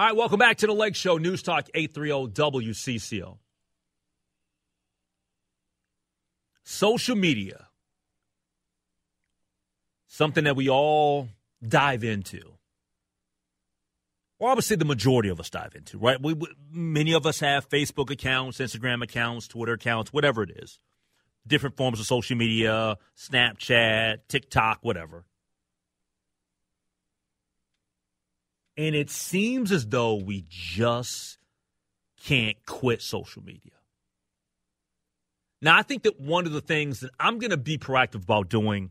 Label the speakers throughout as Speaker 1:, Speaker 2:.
Speaker 1: All right, welcome back to the Lake Show, News Talk 830 WCCO. Social media, something that we all dive into. Or obviously the majority of us dive into, right? We, we, many of us have Facebook accounts, Instagram accounts, Twitter accounts, whatever it is. Different forms of social media, Snapchat, TikTok, whatever. And it seems as though we just can't quit social media. Now, I think that one of the things that I'm going to be proactive about doing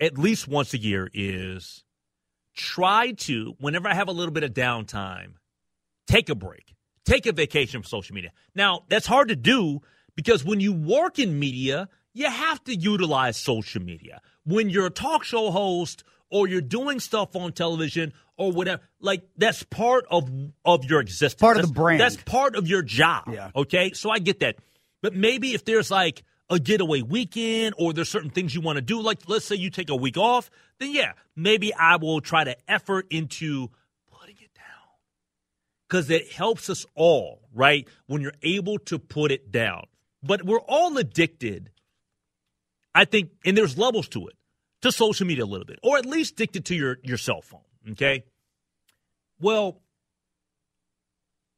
Speaker 1: at least once a year is try to, whenever I have a little bit of downtime, take a break, take a vacation from social media. Now, that's hard to do because when you work in media, you have to utilize social media. When you're a talk show host or you're doing stuff on television or whatever, like that's part of of your existence.
Speaker 2: Part of the brand.
Speaker 1: That's part of your job.
Speaker 2: Yeah.
Speaker 1: Okay. So I get that. But maybe if there's like a getaway weekend or there's certain things you want to do, like let's say you take a week off, then yeah, maybe I will try to effort into putting it down. Because it helps us all, right? When you're able to put it down. But we're all addicted, I think, and there's levels to it, to social media a little bit, or at least addicted to your, your cell phone. Okay. Well,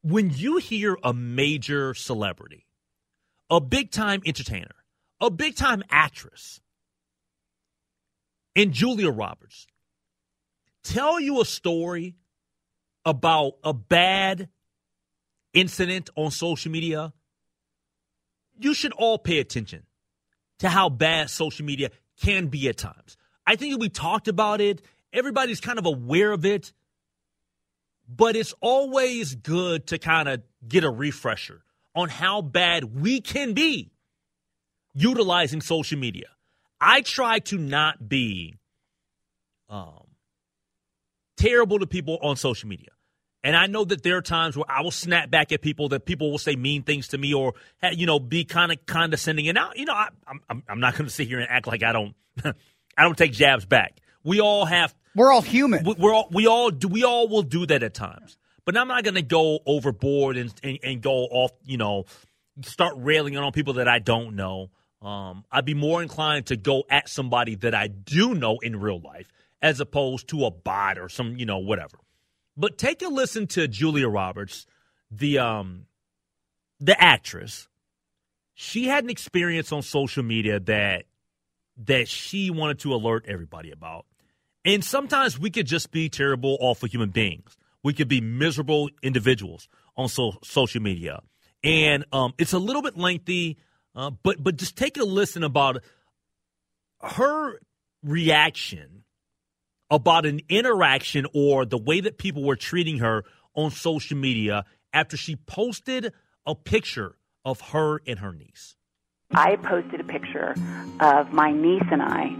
Speaker 1: when you hear a major celebrity, a big time entertainer, a big time actress, and Julia Roberts tell you a story about a bad incident on social media, you should all pay attention to how bad social media can be at times. I think we talked about it. Everybody's kind of aware of it, but it's always good to kind of get a refresher on how bad we can be utilizing social media. I try to not be um, terrible to people on social media. And I know that there are times where I will snap back at people that people will say mean things to me or you know be kind of condescending. And now you know I, I'm I'm not going to sit here and act like I don't I don't take jabs back. We all have
Speaker 2: We're all human.
Speaker 1: we- we're all we all do we all will do that at times. But I'm not going to go overboard and, and and go off. You know, start railing on people that I don't know. Um, I'd be more inclined to go at somebody that I do know in real life as opposed to a bot or some you know whatever. But take a listen to Julia Roberts, the um, the actress. She had an experience on social media that that she wanted to alert everybody about. And sometimes we could just be terrible, awful human beings. We could be miserable individuals on so, social media. And um, it's a little bit lengthy, uh, but but just take a listen about her reaction about an interaction or the way that people were treating her on social media after she posted a picture of her and her niece.
Speaker 3: I posted a picture of my niece and I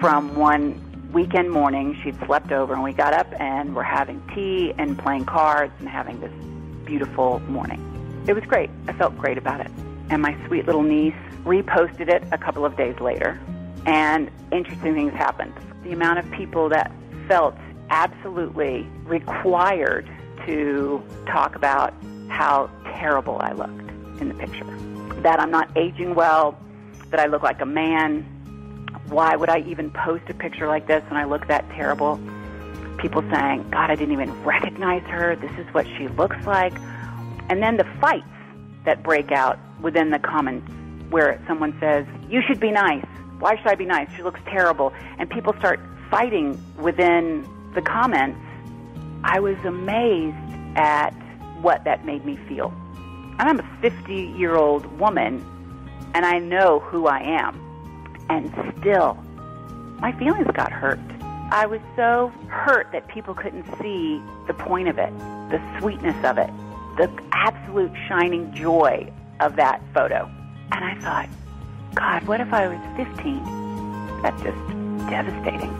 Speaker 3: from one weekend morning. She'd slept over, and we got up and were having tea and playing cards and having this beautiful morning. It was great. I felt great about it. And my sweet little niece reposted it a couple of days later, and interesting things happened. The amount of people that felt absolutely required to talk about how terrible I looked in the picture that I'm not aging well, that I look like a man. Why would I even post a picture like this when I look that terrible? People saying, God, I didn't even recognize her. This is what she looks like. And then the fights that break out within the comments where someone says, You should be nice. Why should I be nice? She looks terrible. And people start fighting within the comments. I was amazed at what that made me feel. And I'm a 50 year old woman, and I know who I am. And still, my feelings got hurt. I was so hurt that people couldn't see the point of it, the sweetness of it, the absolute shining joy of that photo. And I thought, God, what if I was 15? That's just devastating.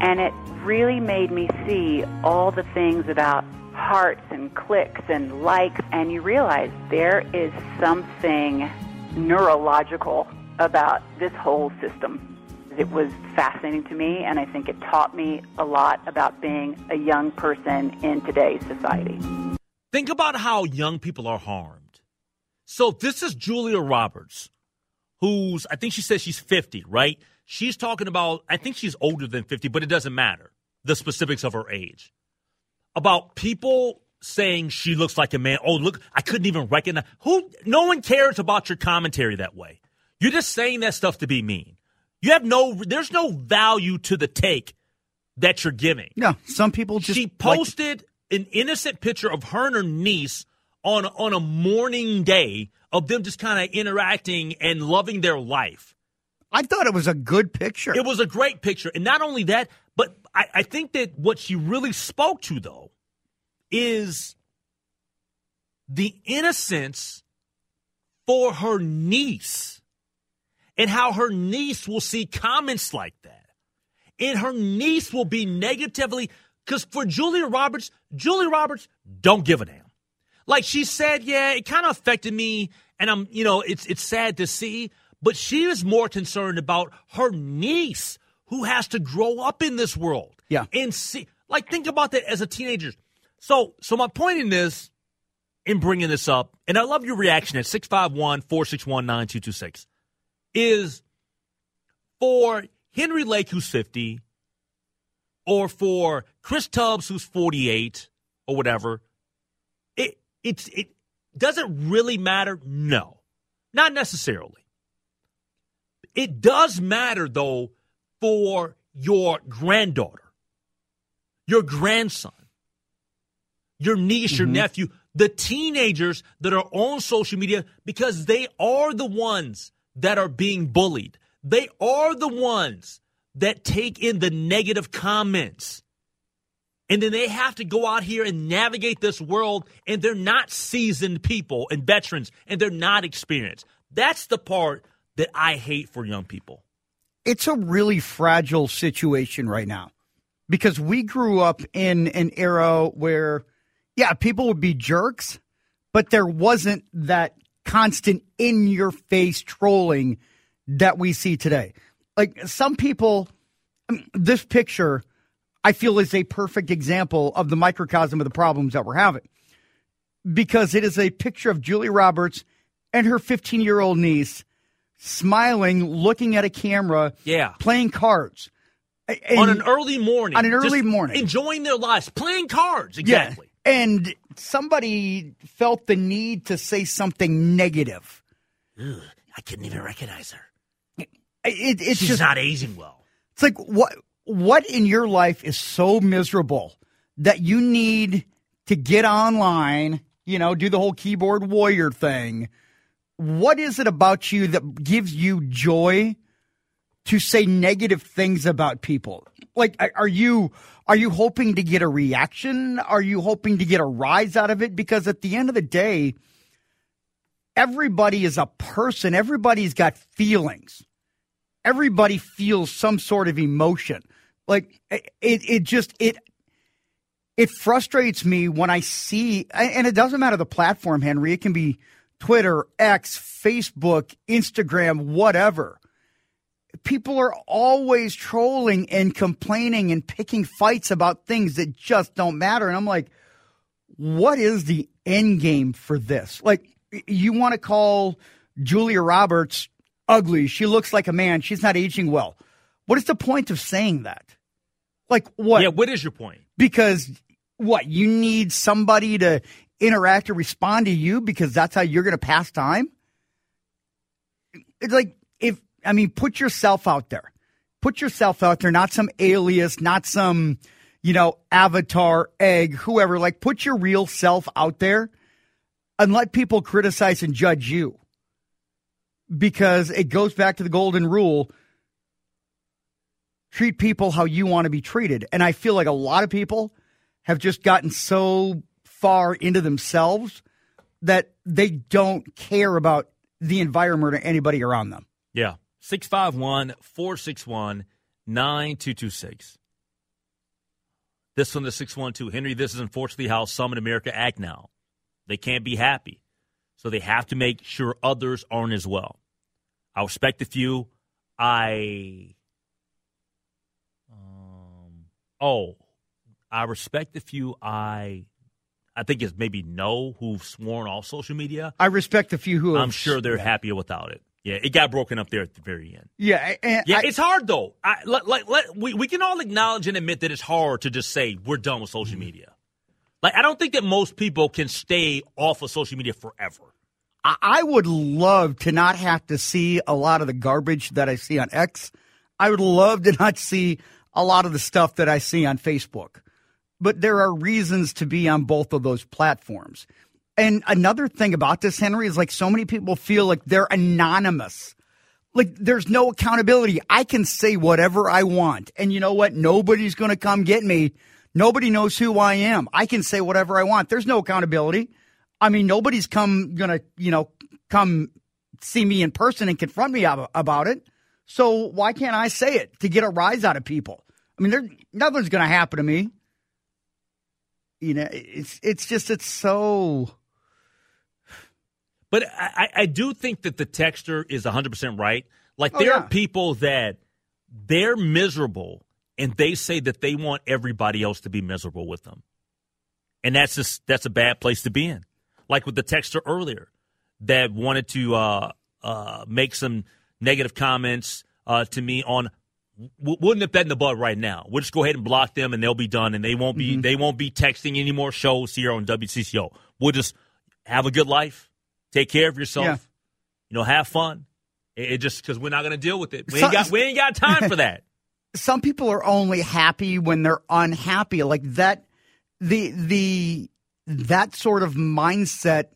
Speaker 3: And it really made me see all the things about hearts and clicks and likes, and you realize there is something neurological about this whole system. It was fascinating to me, and I think it taught me a lot about being a young person in today's society.
Speaker 1: Think about how young people are harmed. So, this is Julia Roberts, who's, I think she says she's 50, right? She's talking about, I think she's older than 50, but it doesn't matter the specifics of her age. About people saying she looks like a man. Oh, look, I couldn't even recognize. Who? No one cares about your commentary that way. You're just saying that stuff to be mean. You have no, there's no value to the take that you're giving.
Speaker 4: No, some people just.
Speaker 1: She posted like- an innocent picture of her and her niece on, on a morning day of them just kind of interacting and loving their life.
Speaker 4: I thought it was a good picture.
Speaker 1: It was a great picture. And not only that, but I, I think that what she really spoke to, though, is the innocence for her niece and how her niece will see comments like that. And her niece will be negatively, because for Julia Roberts, Julia Roberts don't give a damn. Like she said, yeah, it kind of affected me, and I'm, you know, it's it's sad to see, but she is more concerned about her niece who has to grow up in this world.
Speaker 4: Yeah.
Speaker 1: And see, like, think about that as a teenager. So, so my point in this, in bringing this up, and I love your reaction at 651 461 9226, is for Henry Lake, who's 50, or for Chris Tubbs, who's 48, or whatever, it, it's, it doesn't really matter. No, not necessarily. It does matter, though, for your granddaughter, your grandson, your niece, mm-hmm. your nephew, the teenagers that are on social media because they are the ones that are being bullied. They are the ones that take in the negative comments. And then they have to go out here and navigate this world, and they're not seasoned people and veterans, and they're not experienced. That's the part that I hate for young people
Speaker 4: it's a really fragile situation right now because we grew up in an era where, yeah, people would be jerks, but there wasn't that constant in your face trolling that we see today. Like some people, I mean, this picture, I feel is a perfect example of the microcosm of the problems that we're having because it is a picture of Julie Roberts and her 15 year old niece smiling, looking at a camera,
Speaker 1: yeah,
Speaker 4: playing cards.
Speaker 1: And on an early morning.
Speaker 4: On an early morning.
Speaker 1: Enjoying their lives, playing cards, exactly.
Speaker 4: Yeah. And somebody felt the need to say something negative.
Speaker 1: Ugh, I couldn't even recognize her.
Speaker 4: It, it, it's
Speaker 1: She's
Speaker 4: just
Speaker 1: not aging well.
Speaker 4: It's like what what in your life is so miserable that you need to get online, you know, do the whole keyboard warrior thing, what is it about you that gives you joy to say negative things about people? Like, are you are you hoping to get a reaction? Are you hoping to get a rise out of it? Because at the end of the day, everybody is a person. Everybody's got feelings. Everybody feels some sort of emotion. Like it, it just it it frustrates me when I see, and it doesn't matter the platform, Henry. It can be Twitter, X, Facebook, Instagram, whatever. People are always trolling and complaining and picking fights about things that just don't matter. And I'm like, what is the end game for this? Like, you want to call Julia Roberts ugly. She looks like a man. She's not aging well. What is the point of saying that? Like, what?
Speaker 1: Yeah, what is your point?
Speaker 4: Because what? You need somebody to interact or respond to you because that's how you're going to pass time? It's like if I mean, put yourself out there. Put yourself out there, not some alias, not some, you know, avatar, egg, whoever. Like, put your real self out there and let people criticize and judge you. Because it goes back to the golden rule treat people how you want to be treated. And I feel like a lot of people have just gotten so far into themselves that they don't care about the environment or anybody around them.
Speaker 1: Yeah. 651 461 9226. This one, the 612. Henry, this is unfortunately how some in America act now. They can't be happy. So they have to make sure others aren't as well. I respect a few. I. Um, oh, I respect the few. I. I think it's maybe no who've sworn off social media.
Speaker 4: I respect a few who.
Speaker 1: I'm sure they're happier without it. Yeah, it got broken up there at the very end.
Speaker 4: Yeah,
Speaker 1: yeah,
Speaker 4: I,
Speaker 1: it's hard though. I, let, let, let, we we can all acknowledge and admit that it's hard to just say we're done with social media. Like I don't think that most people can stay off of social media forever.
Speaker 4: I, I would love to not have to see a lot of the garbage that I see on X. I would love to not see a lot of the stuff that I see on Facebook. But there are reasons to be on both of those platforms. And another thing about this, Henry, is like so many people feel like they're anonymous. Like there's no accountability. I can say whatever I want. And you know what? Nobody's going to come get me. Nobody knows who I am. I can say whatever I want. There's no accountability. I mean, nobody's come going to, you know, come see me in person and confront me about it. So why can't I say it to get a rise out of people? I mean, there, nothing's going to happen to me. You know, it's it's just it's so
Speaker 1: but I, I do think that the texture is 100% right. Like, there oh, yeah. are people that they're miserable and they say that they want everybody else to be miserable with them. And that's just, that's a bad place to be in. Like with the texture earlier that wanted to uh, uh, make some negative comments uh, to me on we'll nip that in the bud right now. We'll just go ahead and block them, and they'll be done, and they won't be mm-hmm. they won't be texting any more shows here on WCCO. We'll just have a good life, Take care of yourself. Yeah. You know, have fun. It, it just because we're not going to deal with it. We ain't got we ain't got time for that.
Speaker 4: Some people are only happy when they're unhappy. Like that, the the that sort of mindset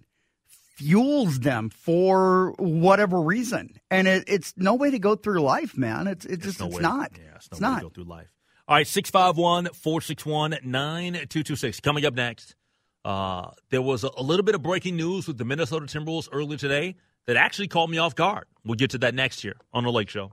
Speaker 4: fuels them for whatever reason, and it, it's no way to go through life, man. It's it just no it's way. not.
Speaker 1: Yeah, it's,
Speaker 4: no
Speaker 1: it's not.
Speaker 4: go
Speaker 1: through life. All right, 651 461 9226. Coming up next. Uh, there was a, a, little bit of breaking news with the Minnesota Timberwolves earlier today that actually caught me off guard. We'll get to that next year on the Lake Show.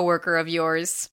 Speaker 5: coworker of yours.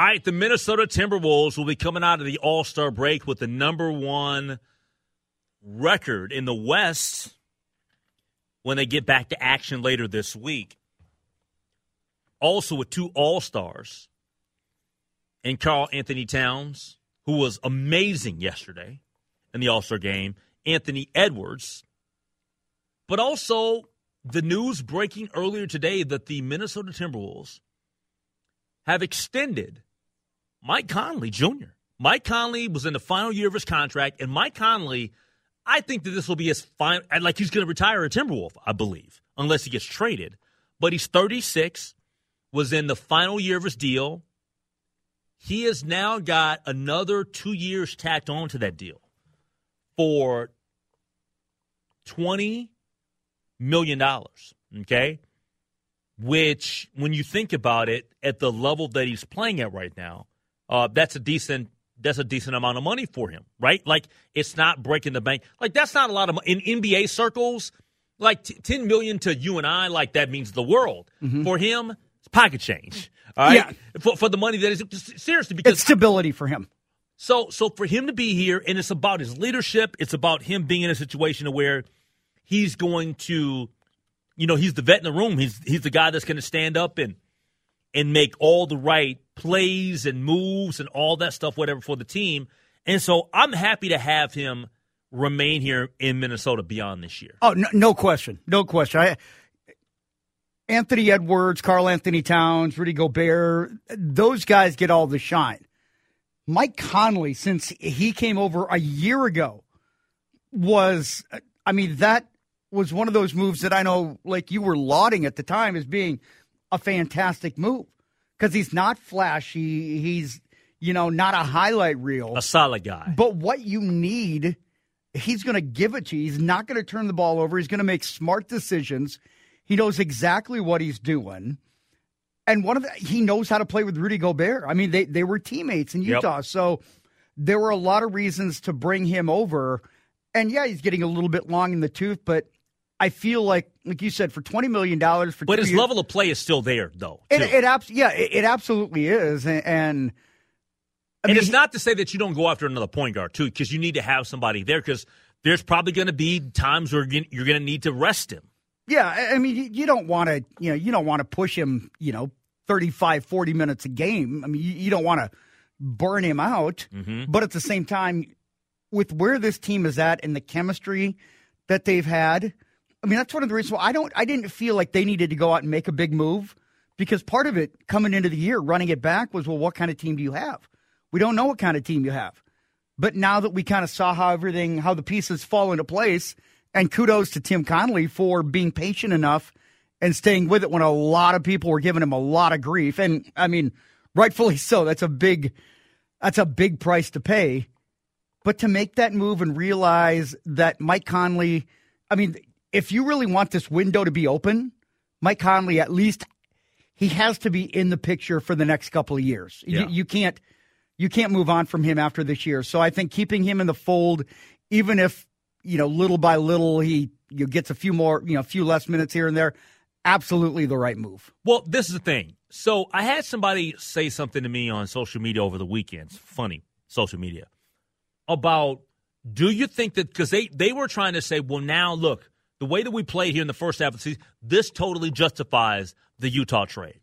Speaker 1: All right, the Minnesota Timberwolves will be coming out of the All Star break with the number one record in the West when they get back to action later this week. Also, with two All Stars and Karl-Anthony Towns, who was amazing yesterday in the All Star game, Anthony Edwards, but also the news breaking earlier today that the Minnesota Timberwolves have extended Mike Conley Jr. Mike Conley was in the final year of his contract, and Mike Conley, I think that this will be his final. Like he's going to retire a Timberwolf, I believe, unless he gets traded. But he's 36, was in the final year of his deal. He has now got another two years tacked on to that deal for twenty million dollars. Okay, which, when you think about it, at the level that he's playing at right now, uh, that's a decent that's a decent amount of money for him, right? Like it's not breaking the bank. Like that's not a lot of money in NBA circles. Like t- ten million to you and I, like that means the world. Mm-hmm. For him, it's pocket change. All right, yeah. for, for the money that is seriously because
Speaker 4: it's stability for him.
Speaker 1: So, so for him to be here, and it's about his leadership. It's about him being in a situation where he's going to, you know, he's the vet in the room. He's he's the guy that's going to stand up and and make all the right plays and moves and all that stuff, whatever, for the team. And so I'm happy to have him remain here in Minnesota beyond this year.
Speaker 4: Oh, no, no question. No question. I, Anthony Edwards, Karl-Anthony Towns, Rudy Gobert, those guys get all the shine. Mike Conley, since he came over a year ago, was, I mean, that was one of those moves that I know, like you were lauding at the time as being a fantastic move because he's not flashy. He's, you know, not a highlight reel.
Speaker 1: A solid guy.
Speaker 4: But what you need, he's going to give it to you. He's not going to turn the ball over. He's going to make smart decisions. He knows exactly what he's doing. And one of the, he knows how to play with Rudy Gobert. I mean, they, they were teammates in Utah. Yep. So there were a lot of reasons to bring him over. And yeah, he's getting a little bit long in the tooth, but I feel like, like you said, for twenty million dollars for.
Speaker 1: But his
Speaker 4: years,
Speaker 1: level of play is still there, though.
Speaker 4: It, it, abs- yeah, it, it, absolutely is, and. and
Speaker 1: I and mean, it's not to say that you don't go after another point guard too, because you need to have somebody there. Because there's probably going to be times where you're going to need to rest him.
Speaker 4: Yeah, I mean, you don't want to, you know, you don't want to push him, you know, 35, 40 minutes a game. I mean, you, you don't want to burn him out. Mm-hmm. But at the same time, with where this team is at and the chemistry that they've had, I mean, that's one of the reasons why I don't. I didn't feel like they needed to go out and make a big move because part of it coming into the year, running it back was, well, what kind of team do you have? We don't know what kind of team you have. But now that we kind of saw how everything, how the pieces fall into place, and kudos to Tim Connelly for being patient enough and staying with it when a lot of people were giving him a lot of grief, and I mean, rightfully so. That's a big, that's a big price to pay. But to make that move and realize that Mike Conley, I mean, if you really want this window to be open, Mike Conley at least he has to be in the picture for the next couple of years. Yeah. You, you, can't you can't move on from him after this year. So I think keeping him in the fold, even if you know little by little he you know, gets a few more you know a few less minutes here and there, absolutely the right move.
Speaker 1: Well, this is the thing. So I had somebody say something to me on social media over the weekends. Funny social media about do you think that because they they were trying to say, well, now look the way that we played here in the first half of the season, this totally justifies the Utah trade.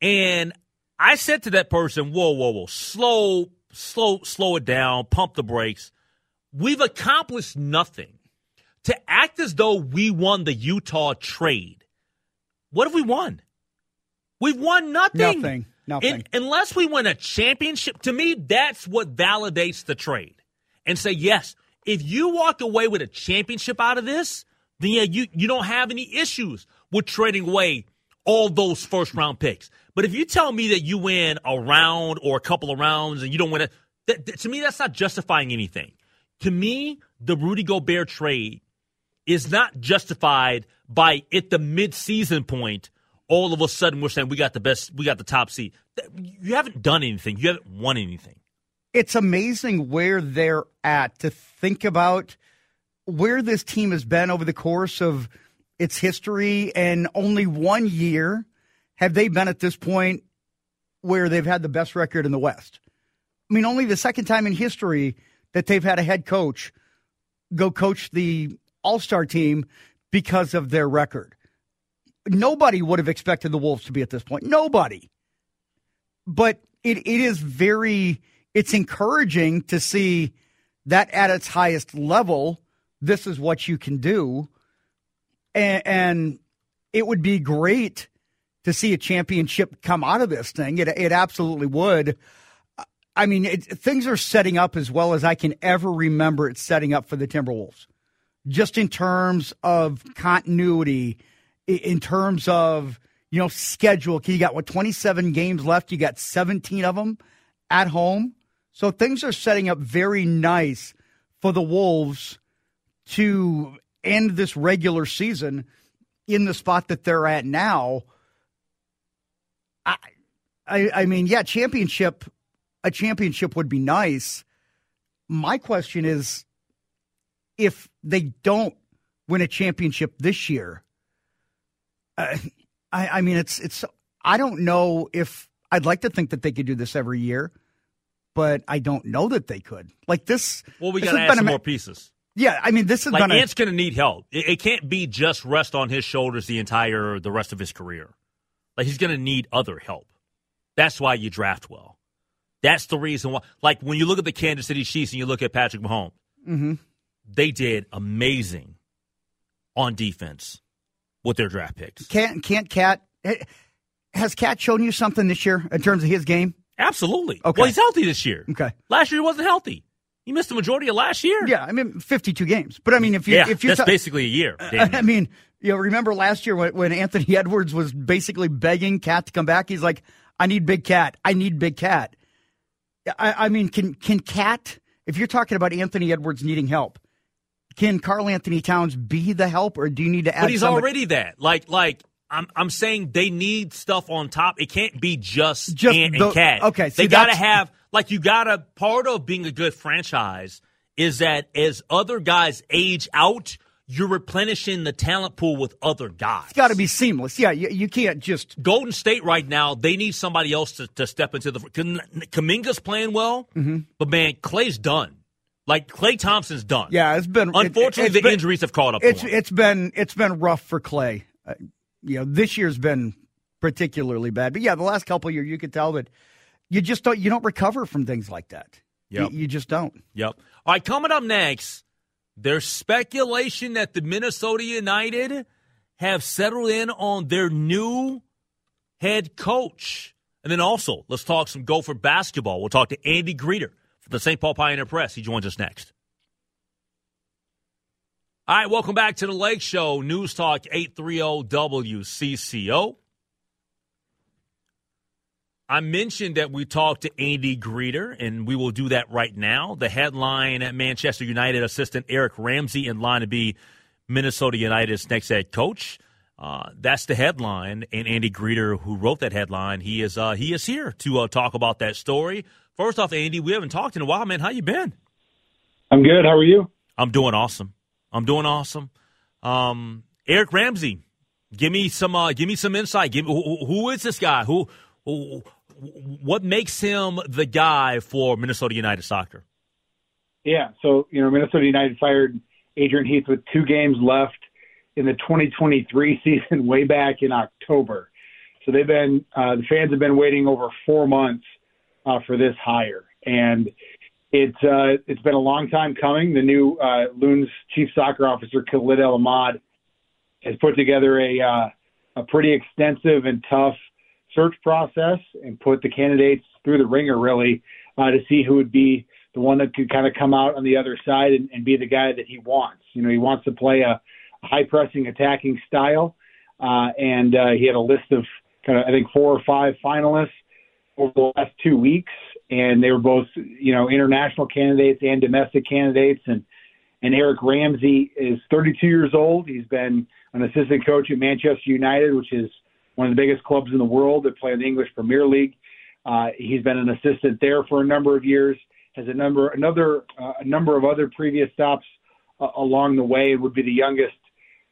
Speaker 1: And I said to that person, whoa, whoa, whoa, slow, slow, slow it down, pump the brakes. We've accomplished nothing. To act as though we won the Utah trade, what have we won? We've won nothing.
Speaker 4: Nothing. Nothing.
Speaker 1: In, unless we win a championship, to me, that's what validates the trade. And say, yes, if you walk away with a championship out of this, then yeah, you, you don't have any issues with trading away all those first round picks. But if you tell me that you win a round or a couple of rounds and you don't win it, that, that, to me, that's not justifying anything. To me, the Rudy Gobert trade is not justified by at the mid-season point. All of a sudden, we're saying we got the best, we got the top seed. You haven't done anything. You haven't won anything.
Speaker 4: It's amazing where they're at to think about where this team has been over the course of its history, and only one year have they been at this point where they've had the best record in the West. I mean, only the second time in history that they've had a head coach go coach the All Star team because of their record. Nobody would have expected the Wolves to be at this point. Nobody. But it, it is very, it's encouraging to see that at its highest level this is what you can do. and, and it would be great to see a championship come out of this thing. It, it absolutely would. I mean, it, things are setting up as well as I can ever remember it setting up for the Timberwolves, just in terms of continuity, in terms of you know schedule. You got what twenty seven games left. You got seventeen of them at home, so things are setting up very nice for the Wolves to end this regular season in the spot that they're at now. I, I, I mean, yeah, championship a championship would be nice. My question is if they don't win a championship this year, uh, I, I mean, it's, it's, I don't know if I'd like to think that they could do this every year, but I don't know that they could. Like this.
Speaker 1: Well, we got to add some a, more pieces.
Speaker 4: Yeah, I mean, this is
Speaker 1: like
Speaker 4: gonna,
Speaker 1: Ant's going to need help. It, it, can't be just rest on his shoulders the entire the rest of his career. Like he's going to need other help. That's why you draft well. That's the reason why. Like when you look at the Kansas City Chiefs and you look at Patrick Mahomes,
Speaker 4: mm-hmm.
Speaker 1: they did amazing on defense with their draft picks.
Speaker 4: Can't can't Cat has Cat shown you something this year in terms of his game?
Speaker 1: Absolutely.
Speaker 4: Okay.
Speaker 1: Well, he's healthy this year.
Speaker 4: Okay.
Speaker 1: Last year he wasn't healthy. He missed the majority of last year.
Speaker 4: Yeah, I mean, fifty-two games. But I mean, if you
Speaker 1: yeah,
Speaker 4: if you
Speaker 1: that's ta- basically a year.
Speaker 4: I mean, you know, remember last year when, when Anthony Edwards was basically begging Cat to come back? He's like, "I need Big Cat. I need Big Cat." I, I mean, can can Cat? If you're talking about Anthony Edwards needing help, can Karl-Anthony Towns be the help, or do you need to add?
Speaker 1: But he's
Speaker 4: somebody?
Speaker 1: already that. Like, like I'm, I'm saying they need stuff on top. It can't be just,
Speaker 4: just
Speaker 1: Ant
Speaker 4: the,
Speaker 1: and Cat.
Speaker 4: Okay,
Speaker 1: they got to have like you got to. Part of being a good franchise is that as other guys age out, you're replenishing the talent pool with other guys.
Speaker 4: It's got to be seamless. Yeah, you, you, can't just
Speaker 1: Golden State right now. They need somebody else to, to step into the. Kuminga's playing well,
Speaker 4: mm-hmm.
Speaker 1: but man, Klay's done. Like Klay Thompson's done.
Speaker 4: Yeah, it's been.
Speaker 1: Unfortunately,
Speaker 4: it,
Speaker 1: the
Speaker 4: been,
Speaker 1: injuries have caught up.
Speaker 4: It's it's been it's been rough for Klay. Uh, you know, this year's been particularly bad. But yeah, the last couple years, you could tell that you just don't you don't recover from things like that.
Speaker 1: Yep.
Speaker 4: You, you just don't.
Speaker 1: Yep. All right, coming up next. There's speculation that the Minnesota United have settled in on their new head coach. And then also, let's talk some Gopher basketball. We'll talk to Andy Greder from the St. Paul Pioneer Press. He joins us next. All right, welcome back to the Lake Show, News Talk 830 WCCO. I mentioned that we talked to Andy Greder, and we will do that right now. The headline at Manchester United assistant Eric Ramsay in line to be Minnesota United's next head coach. Uh, that's the headline, and Andy Greder, who wrote that headline, he is uh, he is here to uh, talk about that story. First off, Andy, we haven't talked in a while, man. How you been?
Speaker 2: I'm good. How are you?
Speaker 1: I'm doing awesome. I'm doing awesome. Um, Eric Ramsay, give me some uh, give me some insight. Give me, who, who is this guy? Who, who what makes him the guy for Minnesota United soccer?
Speaker 2: Yeah, so you know Minnesota United fired Adrian Heath with two games left in the 2023 season, way back in October. So they've been uh, the fans have been waiting over four months uh, for this hire, and it's uh, it's been a long time coming. The new uh, Loons chief soccer officer Khalid El Ahmad has put together a uh, a pretty extensive and tough search process and put the candidates through the ringer really uh, to see who would be the one that could kind of come out on the other side and, and be the guy that he wants. You know, he wants to play a, high pressing attacking style, uh, and uh, he had a list of kind of I think four or five finalists over the last two weeks, and they were both you know international candidates and domestic candidates, and and Eric Ramsay is 32 years old. He's been an assistant coach at Manchester United, which is one of the biggest clubs in the world that play in the English Premier League. Uh, he's been an assistant there for a number of years. Has a number another uh, a number of other previous stops uh, along the way. It would be the youngest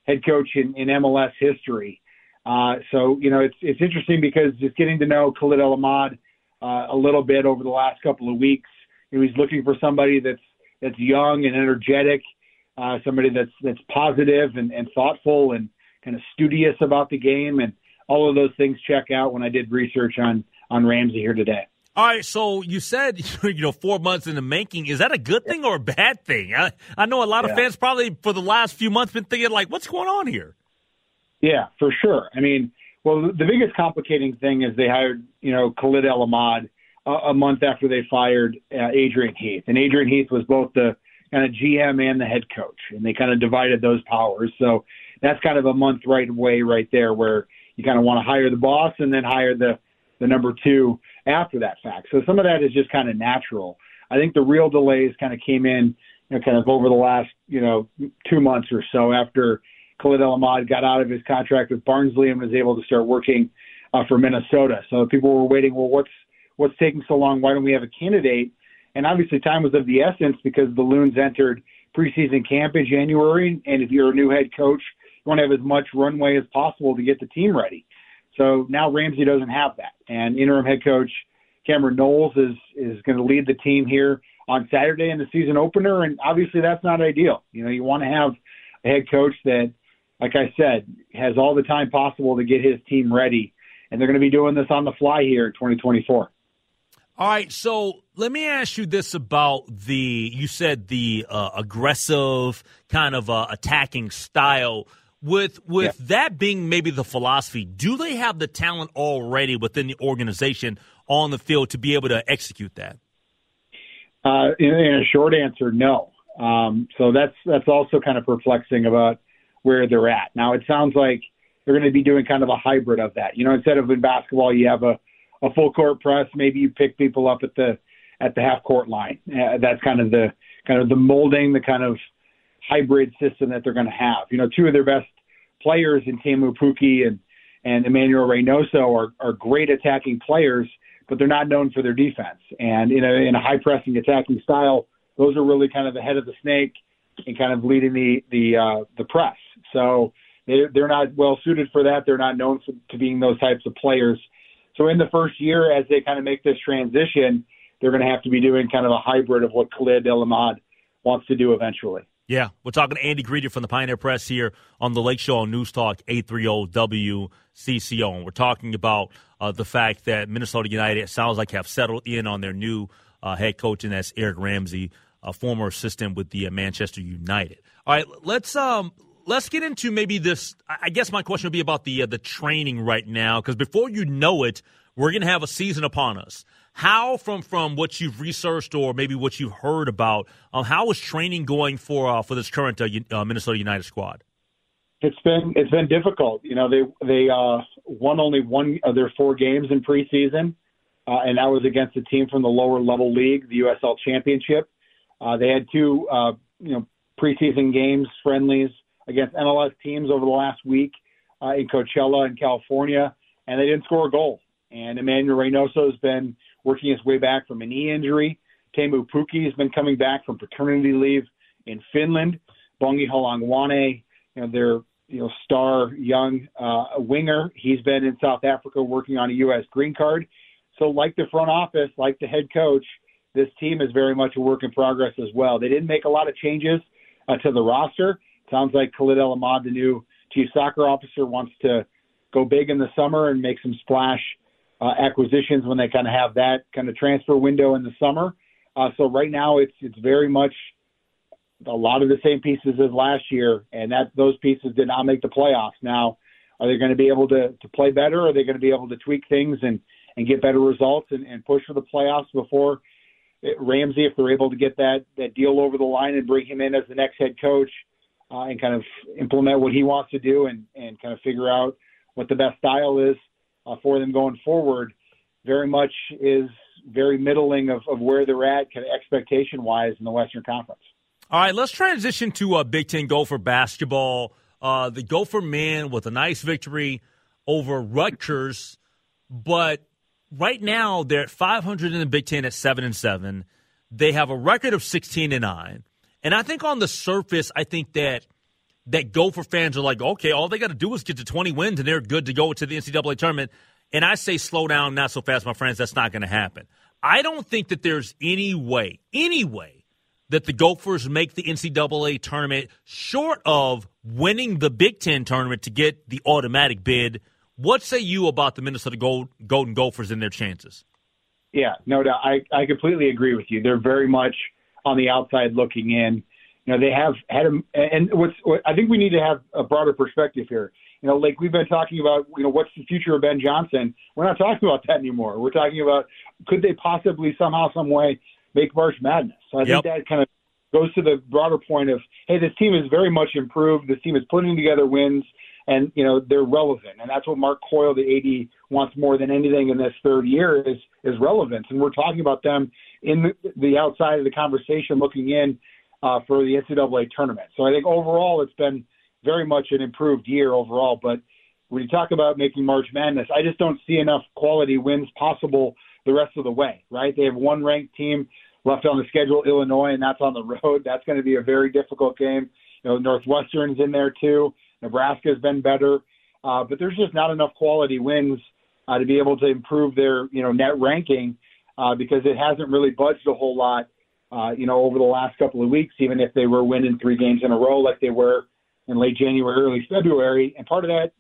Speaker 2: head coach in, in MLS history. Uh, so you know it's it's interesting because just getting to know Khalid El Ahmad uh, a little bit over the last couple of weeks. You know, he's looking for somebody that's that's young and energetic, uh, somebody that's that's positive and, and thoughtful and kind of studious about the game and all of those things check out when I did research on on Ramsay here today.
Speaker 1: All right, so you said you know four months in the making. Is that a good thing or a bad thing? I, I know a lot of fans probably for the last few months been thinking like, what's going on here?
Speaker 2: Yeah, for sure. I mean, well, the biggest complicating thing is they hired, you know, Khalid El Ahmad a, a month after they fired uh, Adrian Heath, and Adrian Heath was both the kind of GM and the head coach, and they kind of divided those powers. So that's kind of a month right away, right there, where you kind of want to hire the boss and then hire the the number two after that fact. So some of that is just kind of natural. I think the real delays kind of came in, you know, kind of over the last, you know, two months or so after Khalid El Ahmad got out of his contract with Barnsley and was able to start working uh, for Minnesota. So people were waiting. Well, what's what's taking so long? Why don't we have a candidate? And obviously, time was of the essence because the Loons entered preseason camp in January, and if you're a new head coach, want to have as much runway as possible to get the team ready. So now Ramsay doesn't have that, and interim head coach Cameron Knowles is is going to lead the team here on Saturday in the season opener, and obviously that's not ideal. You know, you want to have a head coach that, like I said, has all the time possible to get his team ready, and they're going to be doing this on the fly here in 2024.
Speaker 1: All right, so let me ask you this about the you said the uh, aggressive kind of uh, attacking style with with yeah. that being maybe the philosophy, do they have the talent already within the organization on the field to be able to execute that?
Speaker 2: Uh, in, in, a short answer, no. Um, so that's that's also kind of perplexing about where they're at. Now it sounds like they're going to be doing kind of a hybrid of that. You know, instead of in basketball, you have a, a full court press. Maybe you pick people up at the at the half court line. Uh, that's kind of the kind of the molding, the kind of hybrid system that they're going to have. You know, two of their best players in Teemu Pukki and and Emmanuel Reynoso are, are great attacking players, but they're not known for their defense. And in a in a high pressing attacking style, those are really kind of the head of the snake and kind of leading the the uh, the press. So they they're not well suited for that. They're not known for, to being those types of players. So in the first year, as they kind of make this transition, they're going to have to be doing kind of a hybrid of what Khalid El Ahmad wants to do eventually.
Speaker 1: Yeah, we're talking to Andy Greder from the Pioneer Press here on the Lake Show on News Talk 830 WCCO. And we're talking about uh, the fact that Minnesota United sounds like have settled in on their new uh, head coach, and that's Eric Ramsay, a former assistant with the uh, Manchester United. All right, let's um, let's get into maybe this. I guess my question would be about the uh, the training right now, because before you know it, we're going to have a season upon us. How, from from what you've researched or maybe what you've heard about, um, how is training going for uh, for this current uh, uh, Minnesota United squad?
Speaker 2: It's been it's been difficult. You know, they they uh, won only one of their four games in preseason, uh, and that was against a team from the lower level league, the USL Championship. Uh, they had two you know preseason games, friendlies against MLS teams over the last week in Coachella in California, and they didn't score a goal. And Emmanuel Reynoso has been working his way back from a knee injury. Teemu Pukki has been coming back from paternity leave in Finland. Bongi Hlongwane, you know, their you know star young uh, winger, he's been in South Africa working on a U.S. green card. So, like the front office, like the head coach, this team is very much a work in progress as well. They didn't make a lot of changes uh, to the roster. Sounds like Khalid El Ahmad, the new chief soccer officer, wants to go big in the summer and make some splash uh, acquisitions when they kind of have that kind of transfer window in the summer. Uh, so right now it's it's very much a lot of the same pieces as last year, and that those pieces did not make the playoffs. Now, are they going to be able to to play better? Are they going to be able to tweak things and and get better results and, and push for the playoffs before it, Ramsay, if they're able to get that that deal over the line and bring him in as the next head coach uh, and kind of implement what he wants to do and and kind of figure out what the best style is uh, for them going forward very much is very middling of, of where they're at kind of expectation wise in the Western Conference.
Speaker 1: All right, let's transition to uh, Big Ten Gopher basketball. Uh, the Gopher men with a nice victory over Rutgers, but right now they're at 500 in the Big Ten at seven and seven. They have a record of 16 and nine, and I think on the surface, I think that that Gopher fans are like, okay, all they got to do is get to 20 wins and they're good to go to the NCAA tournament. And I say, slow down, not so fast, my friends. That's not going to happen. I don't think that there's any way, any way that the Gophers make the NCAA tournament short of winning the Big Ten tournament to get the automatic bid. What say you about the Minnesota Gold, Golden Gophers and their chances?
Speaker 2: Yeah, no doubt. I, I completely agree with you. They're very much on the outside looking in. You know, they have had a, and what's what I think we need to have a broader perspective here. you know, like we've been talking about, you know, what's the future of Ben Johnson? We're not talking about that anymore. We're talking about could they possibly somehow, some way make March Madness? So I
Speaker 1: Yep.
Speaker 2: think that kind of goes to the broader point of, hey, this team is very much improved. This team is putting together wins, and you know they're relevant, and that's what Mark Coyle, the AD, wants more than anything in this third year is is relevance. And we're talking about them in the, the outside of the conversation, looking in uh, for the NCAA tournament. So I think overall it's been very much an improved year overall. But when you talk about making March Madness, I just don't see enough quality wins possible the rest of the way. Right? They have one ranked team left on the schedule, Illinois, and that's on the road. That's going to be a very difficult game. You know, Northwestern's in there too. Nebraska's been better, uh, but there's just not enough quality wins uh, to be able to improve their you know net ranking uh, because it hasn't really budged a whole lot. Uh, you know, over the last couple of weeks, even if they were winning three games in a row like they were in late January, early February, and part of that,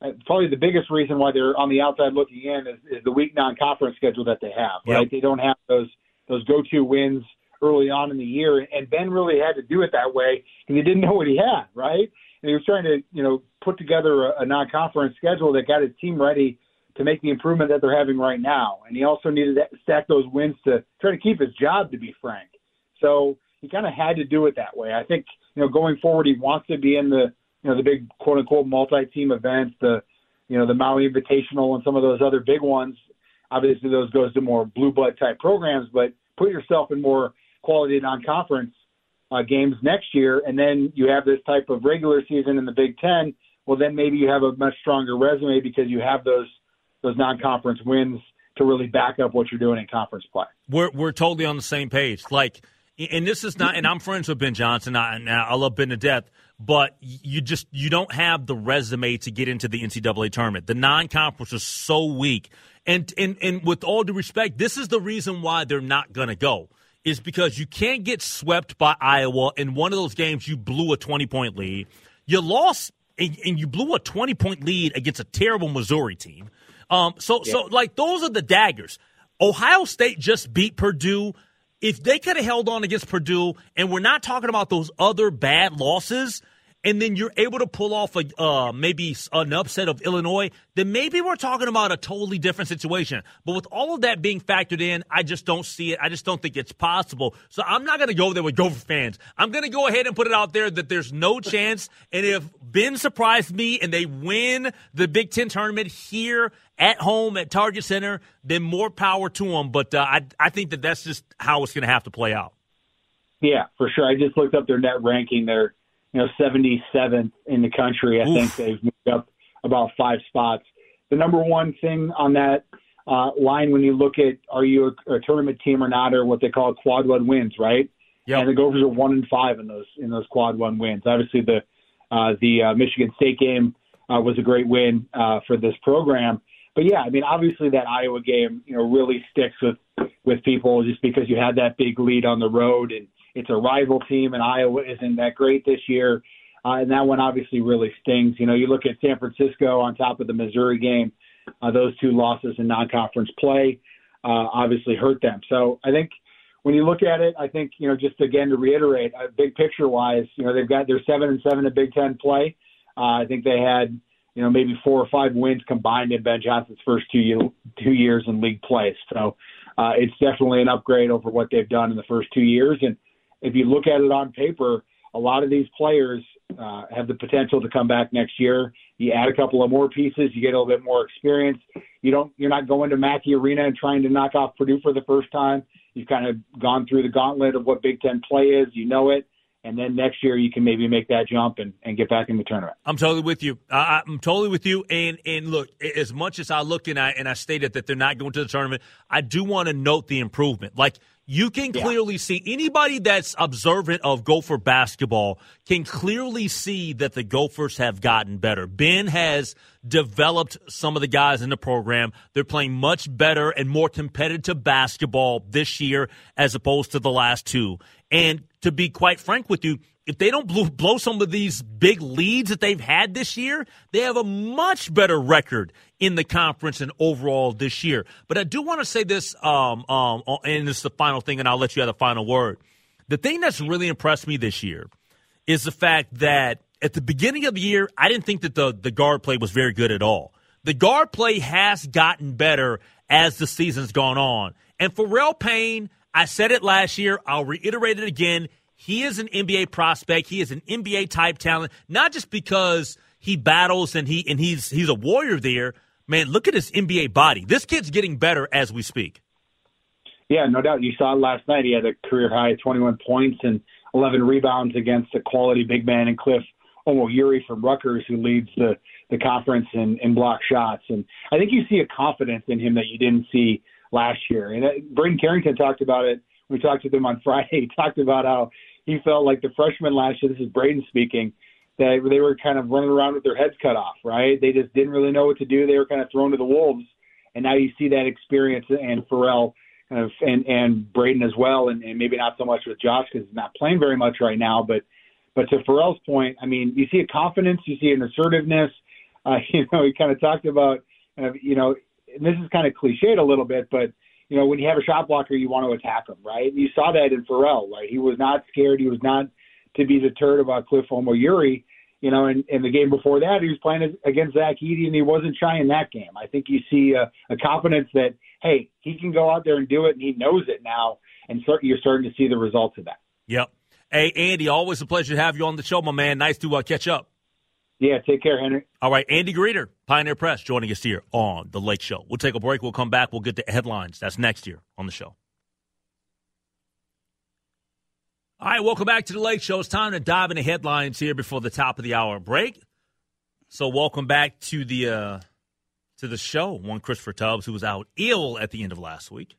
Speaker 2: uh, probably the biggest reason why they're on the outside looking in is, is the weak non-conference schedule that they have.
Speaker 1: Yep.
Speaker 2: Right, they don't have those those go-to wins early on in the year, and Ben really had to do it that way because he didn't know what he had. Right, and he was trying to you know put together a, a non-conference schedule that got his team ready to make the improvement that they're having right now. And he also needed to stack those wins to try to keep his job, to be frank. So he kind of had to do it that way. I think you know going forward, he wants to be in the you know the big quote unquote multi-team events, the you know the Maui Invitational and some of those other big ones. Obviously, those goes to more blue blood type programs, but put yourself in more quality non-conference uh, games next year, and then you have this type of regular season in the Big Ten. Well, then maybe you have a much stronger resume because you have those those non-conference wins to really back up what you're doing in conference play.
Speaker 1: We're we're totally on the same page. Like, and this is not. And I'm friends with Ben Johnson. I, and I love Ben to death. But you just you don't have the resume to get into the NCAA tournament. The non-conference is so weak. And and and with all due respect, this is the reason why they're not going to go. Is because you can't get swept by Iowa in one of those games. You blew a 20 point lead. You lost and, and you blew a 20 point lead against a terrible Missouri team. Um, so so like those are the daggers. Ohio State just beat Purdue. If they could have held on against Purdue, and we're not talking about those other bad losses, and then you're able to pull off a uh, maybe an upset of Illinois, then maybe we're talking about a totally different situation. But with all of that being factored in, I just don't see it. I just don't think it's possible. So I'm not going to go there with Gopher fans. I'm going to go ahead and put it out there that there's no chance. And if Ben surprised me and they win the Big Ten tournament here at home at Target Center, then more power to them. But uh, I I think that that's just how it's going to have to play out.
Speaker 2: Yeah, for sure. I just looked up their net ranking. They're you know 77th in the country. I
Speaker 1: Oof.
Speaker 2: think they've moved up about five spots. The number one thing on that uh, line when you look at are you a, a tournament team or not, or what they call quad one wins, right?
Speaker 1: Yep.
Speaker 2: And the Gophers are one and five in those in those quad one wins. Obviously, the uh, the uh, Michigan State game uh, was a great win uh, for this program. But yeah, I mean, obviously that Iowa game, you know, really sticks with with people just because you had that big lead on the road, and it's a rival team, and Iowa isn't that great this year, uh, and that one obviously really stings. You know, you look at San Francisco on top of the Missouri game; uh, those two losses in non-conference play uh, obviously hurt them. So I think when you look at it, I think you know just again to reiterate, uh, big picture wise, you know they've got their seven and seven in Big Ten play. Uh, I think they had you know maybe four or five wins combined in Ben Johnson's first two year, two years in league play. So uh, it's definitely an upgrade over what they've done in the first two years. And if you look at it on paper, a lot of these players uh, have the potential to come back next year. You add a couple of more pieces, you get a little bit more experience. You don't, you're not going to Mackey Arena and trying to knock off Purdue for the first time. You've kind of gone through the gauntlet of what Big Ten play is. You know it, and then next year you can maybe make that jump and, and get back in the tournament.
Speaker 1: I'm totally with you. I, I'm totally with you. And and look, as much as I looked and I and I stated that they're not going to the tournament, I do want to note the improvement. Like you can
Speaker 2: Yeah.
Speaker 1: clearly see anybody that's observant of Gopher basketball can clearly see that the Gophers have gotten better. Ben has developed some of the guys in the program. They're playing much better and more competitive basketball this year as opposed to the last two. And to be quite frank with you, if they don't blow, blow some of these big leads that they've had this year, they have a much better record in the conference and overall this year. But I do want to say this, um, um, and this is the final thing, and I'll let you have the final word. The thing that's really impressed me this year is the fact that at the beginning of the year, I didn't think that the, the guard play was very good at all. The guard play has gotten better as the season's gone on. And Pharrel Payne, I said it last year, I'll reiterate it again. He is an NBA prospect. He is an NBA type talent, not just because he battles and he and he's he's a warrior there. Man, look at his NBA body. This kid's getting better as we speak.
Speaker 2: Yeah, no doubt. You saw it last night. He had a career high 21 points and 11 rebounds against a quality big man in Cliff Omoruyi from Rutgers, who leads the the conference in, in block shots. And I think you see a confidence in him that you didn't see last year. And uh, Carrington talked about it. We talked to him on Friday. He talked about how he felt like the freshmen last year. This is Braeden speaking. That they were kind of running around with their heads cut off, right? They just didn't really know what to do. They were kind of thrown to the wolves. And now you see that experience and Pharrel kind of and and Braeden as well, and, and maybe not so much with Josh because he's not playing very much right now. But but to Pharrel's point, I mean, you see a confidence, you see an assertiveness. Uh, you know, he kind of talked about, uh, you know, and this is kind of cliched a little bit, but you know, when you have a shot blocker, you want to attack him, right? You saw that in Pharrel, right? He was not scared. He was not to be deterred about Cliff Omoruyi. You know, and in the game before that, he was playing against Zach Edey, and he wasn't shy in that game. I think you see a, a confidence that, hey, he can go out there and do it, and he knows it now, and you're starting to see the results of that.
Speaker 1: Yep. Hey, Andy, always a pleasure to have you on the show, my man. Nice to uh, catch up.
Speaker 2: Yeah, take care, Henry.
Speaker 1: All right, Andy Greder, Pioneer Press, joining us here on The Lake Show. We'll take a break. We'll come back. We'll get the headlines. That's next year on the show. All right, welcome back to The Lake Show. It's time to dive into headlines here before the top of the hour break. So, welcome back to the uh, to the show. One Christopher Tubbs, who was out ill at the end of last week.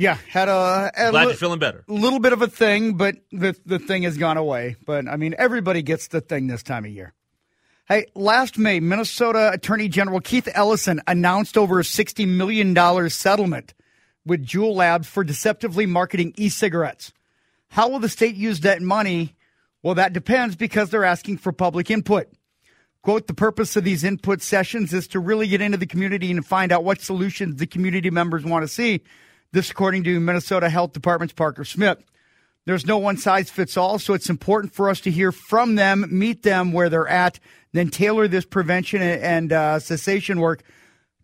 Speaker 4: Yeah, had a,
Speaker 1: glad
Speaker 4: li-
Speaker 1: you're feeling better.
Speaker 4: A little bit of a thing, but the the thing has gone away. But I mean, everybody gets the thing this time of year. Hey, last May, Minnesota Attorney General Keith Ellison announced over a sixty million dollars settlement with Juul Labs for deceptively marketing e-cigarettes. How will the state use that money? Well, that depends because they're asking for public input. Quote, the purpose of these input sessions is to really get into the community and find out what solutions the community members want to see. This, according to Minnesota Health Department's Parker Smith. There's no one size fits all, so it's important for us to hear from them, meet them where they're at, then tailor this prevention and uh, cessation work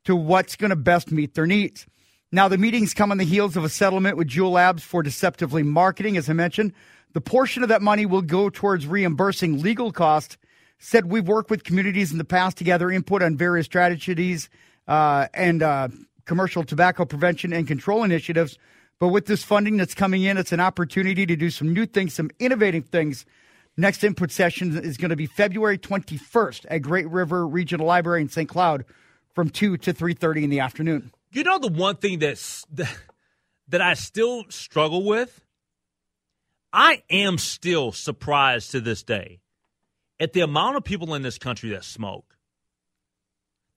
Speaker 4: to what's going to best meet their needs. Now, the meetings come on the heels of a settlement with Juul Labs for deceptively marketing, as I mentioned. The portion of that money will go towards reimbursing legal costs. Said we've worked with communities in the past to gather input on various strategies uh, and uh, commercial tobacco prevention and control initiatives. But with this funding that's coming in, it's an opportunity to do some new things, some innovative things. Next input session is going to be February 21st at Great River Regional Library in St. Cloud from 2 to 3.30 in the afternoon.
Speaker 1: You know the one thing that's that I still struggle with? I am still surprised to this day at the amount of people in this country that smoke.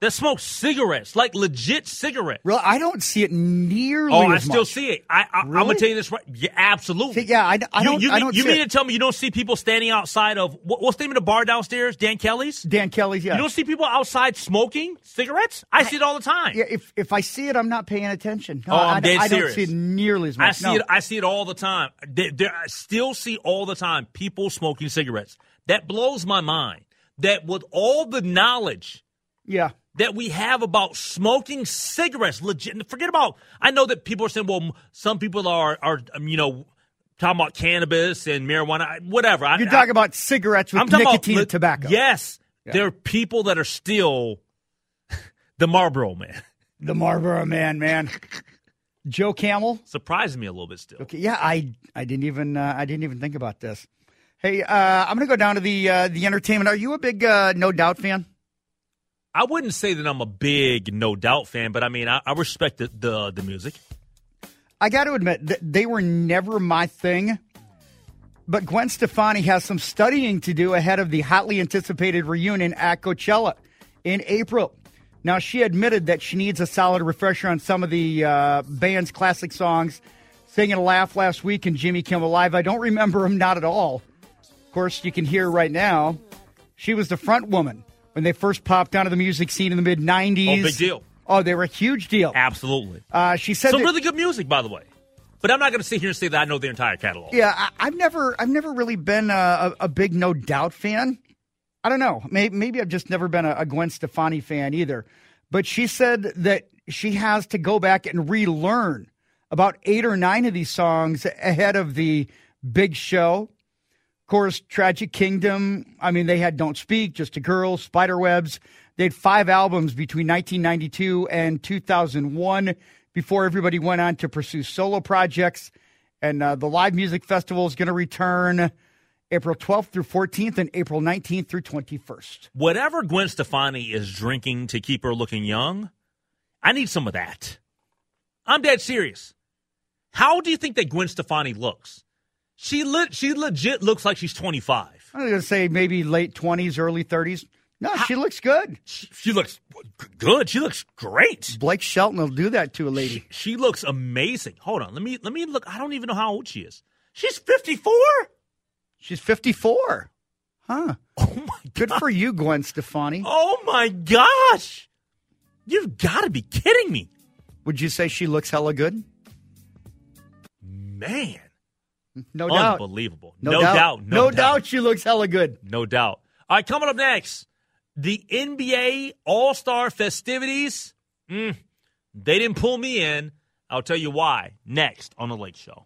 Speaker 1: That smoke cigarettes, like legit cigarettes.
Speaker 4: Really, I don't see it nearly.
Speaker 1: Oh, I still
Speaker 4: much.
Speaker 1: see it. I, I,
Speaker 4: Really?
Speaker 1: I'm gonna tell you this right. Yeah, absolutely.
Speaker 4: See, yeah, I, I
Speaker 1: You-
Speaker 4: don't.
Speaker 1: You,
Speaker 4: I
Speaker 1: mean,
Speaker 4: don't
Speaker 1: you mean
Speaker 4: it.
Speaker 1: to tell me you don't see people standing outside of what, what's the name of the bar downstairs? Dan Kelly's.
Speaker 4: Dan Kelly's. Yeah.
Speaker 1: You don't see people outside smoking cigarettes. I see it all the time.
Speaker 4: yeah. If if I see it, I'm not paying attention. No,
Speaker 1: Oh, I'm
Speaker 4: I,
Speaker 1: dead
Speaker 4: I don't see it nearly as much.
Speaker 1: I see
Speaker 4: no.
Speaker 1: it. I see it all the time. There, there- I still see all the time people smoking cigarettes. That blows my mind. That with all the knowledge
Speaker 4: yeah.
Speaker 1: That we have about smoking cigarettes, legit. Forget about. I know that people are saying, well, some people are are um, you know talking about cannabis and marijuana, whatever.
Speaker 4: You're
Speaker 1: I-
Speaker 4: talking about cigarettes with
Speaker 1: I'm
Speaker 4: nicotine
Speaker 1: about
Speaker 4: and tobacco.
Speaker 1: Yes,
Speaker 4: Yeah.
Speaker 1: there are people that are still the Marlboro man.
Speaker 4: The Marlboro Man, man. Joe Camel.
Speaker 1: surprised me a little bit still.
Speaker 4: Okay. Yeah. I I didn't even uh, I didn't even think about this. Hey, uh, I'm going to go down to the uh, the entertainment. Are you a big uh, No Doubt fan?
Speaker 1: I wouldn't say that I'm a big No Doubt fan, but I mean I, I respect the, the the music.
Speaker 4: I got to admit that they were never my thing. But Gwen Stefani has some studying to do ahead of the hotly anticipated reunion at Coachella in April. Now, she admitted that she needs a solid refresher on some of the uh, band's classic songs. Singing a laugh last week in Jimmy Kimmel Live. I don't remember him, not at all. Of course, you can hear right now. She was the front woman when they first popped onto the music scene in the mid 90s.
Speaker 1: Oh, big deal.
Speaker 4: Oh, they were a huge deal.
Speaker 1: Absolutely.
Speaker 4: Uh, she said
Speaker 1: Some
Speaker 4: that-
Speaker 1: really good music, by the way. But I'm not going to sit here and say that I know their entire catalog.
Speaker 4: Yeah, I, I've never, I've never really been a, a, a big No Doubt fan. I don't know. Maybe, maybe I've just never been a, a Gwen Stefani fan either. But she said that she has to go back and relearn about eight or nine of these songs ahead of the big show. Of course, Tragic Kingdom. I mean, they had Don't Speak, Just a Girl, Spiderwebs. They had five albums between 1992 and 2001 before everybody went on to pursue solo projects. And uh, the live music festival is going to return April 12th through 14th and April 19th through 21st.
Speaker 1: Whatever Gwen Stefani is drinking to keep her looking young, I need some of that. I'm dead serious. How do you think that Gwen Stefani looks? She le- she legit looks like she's 25.
Speaker 4: I was going to say maybe late 20s, early 30s. No, she looks good.
Speaker 1: She, she looks good. She looks great.
Speaker 4: Blake Shelton will do that to a lady.
Speaker 1: She, she looks amazing. Hold on, let me let me look. I don't even know how old she is. She's 54.
Speaker 4: She's 54. Huh.
Speaker 1: Oh my god.
Speaker 4: Good for you, Gwen Stefani.
Speaker 1: Oh my gosh. You've got to be kidding me.
Speaker 4: Would you say she looks hella good?
Speaker 1: Man.
Speaker 4: No doubt.
Speaker 1: Unbelievable.
Speaker 4: No,
Speaker 1: No,
Speaker 4: doubt.
Speaker 1: doubt.
Speaker 4: No,
Speaker 1: No,
Speaker 4: doubt.
Speaker 1: doubt.
Speaker 4: she looks hella good.
Speaker 1: No doubt. All right, coming up next, the NBA All Star festivities. Mm, they didn't pull me in. I'll tell you why next on The Lake Show.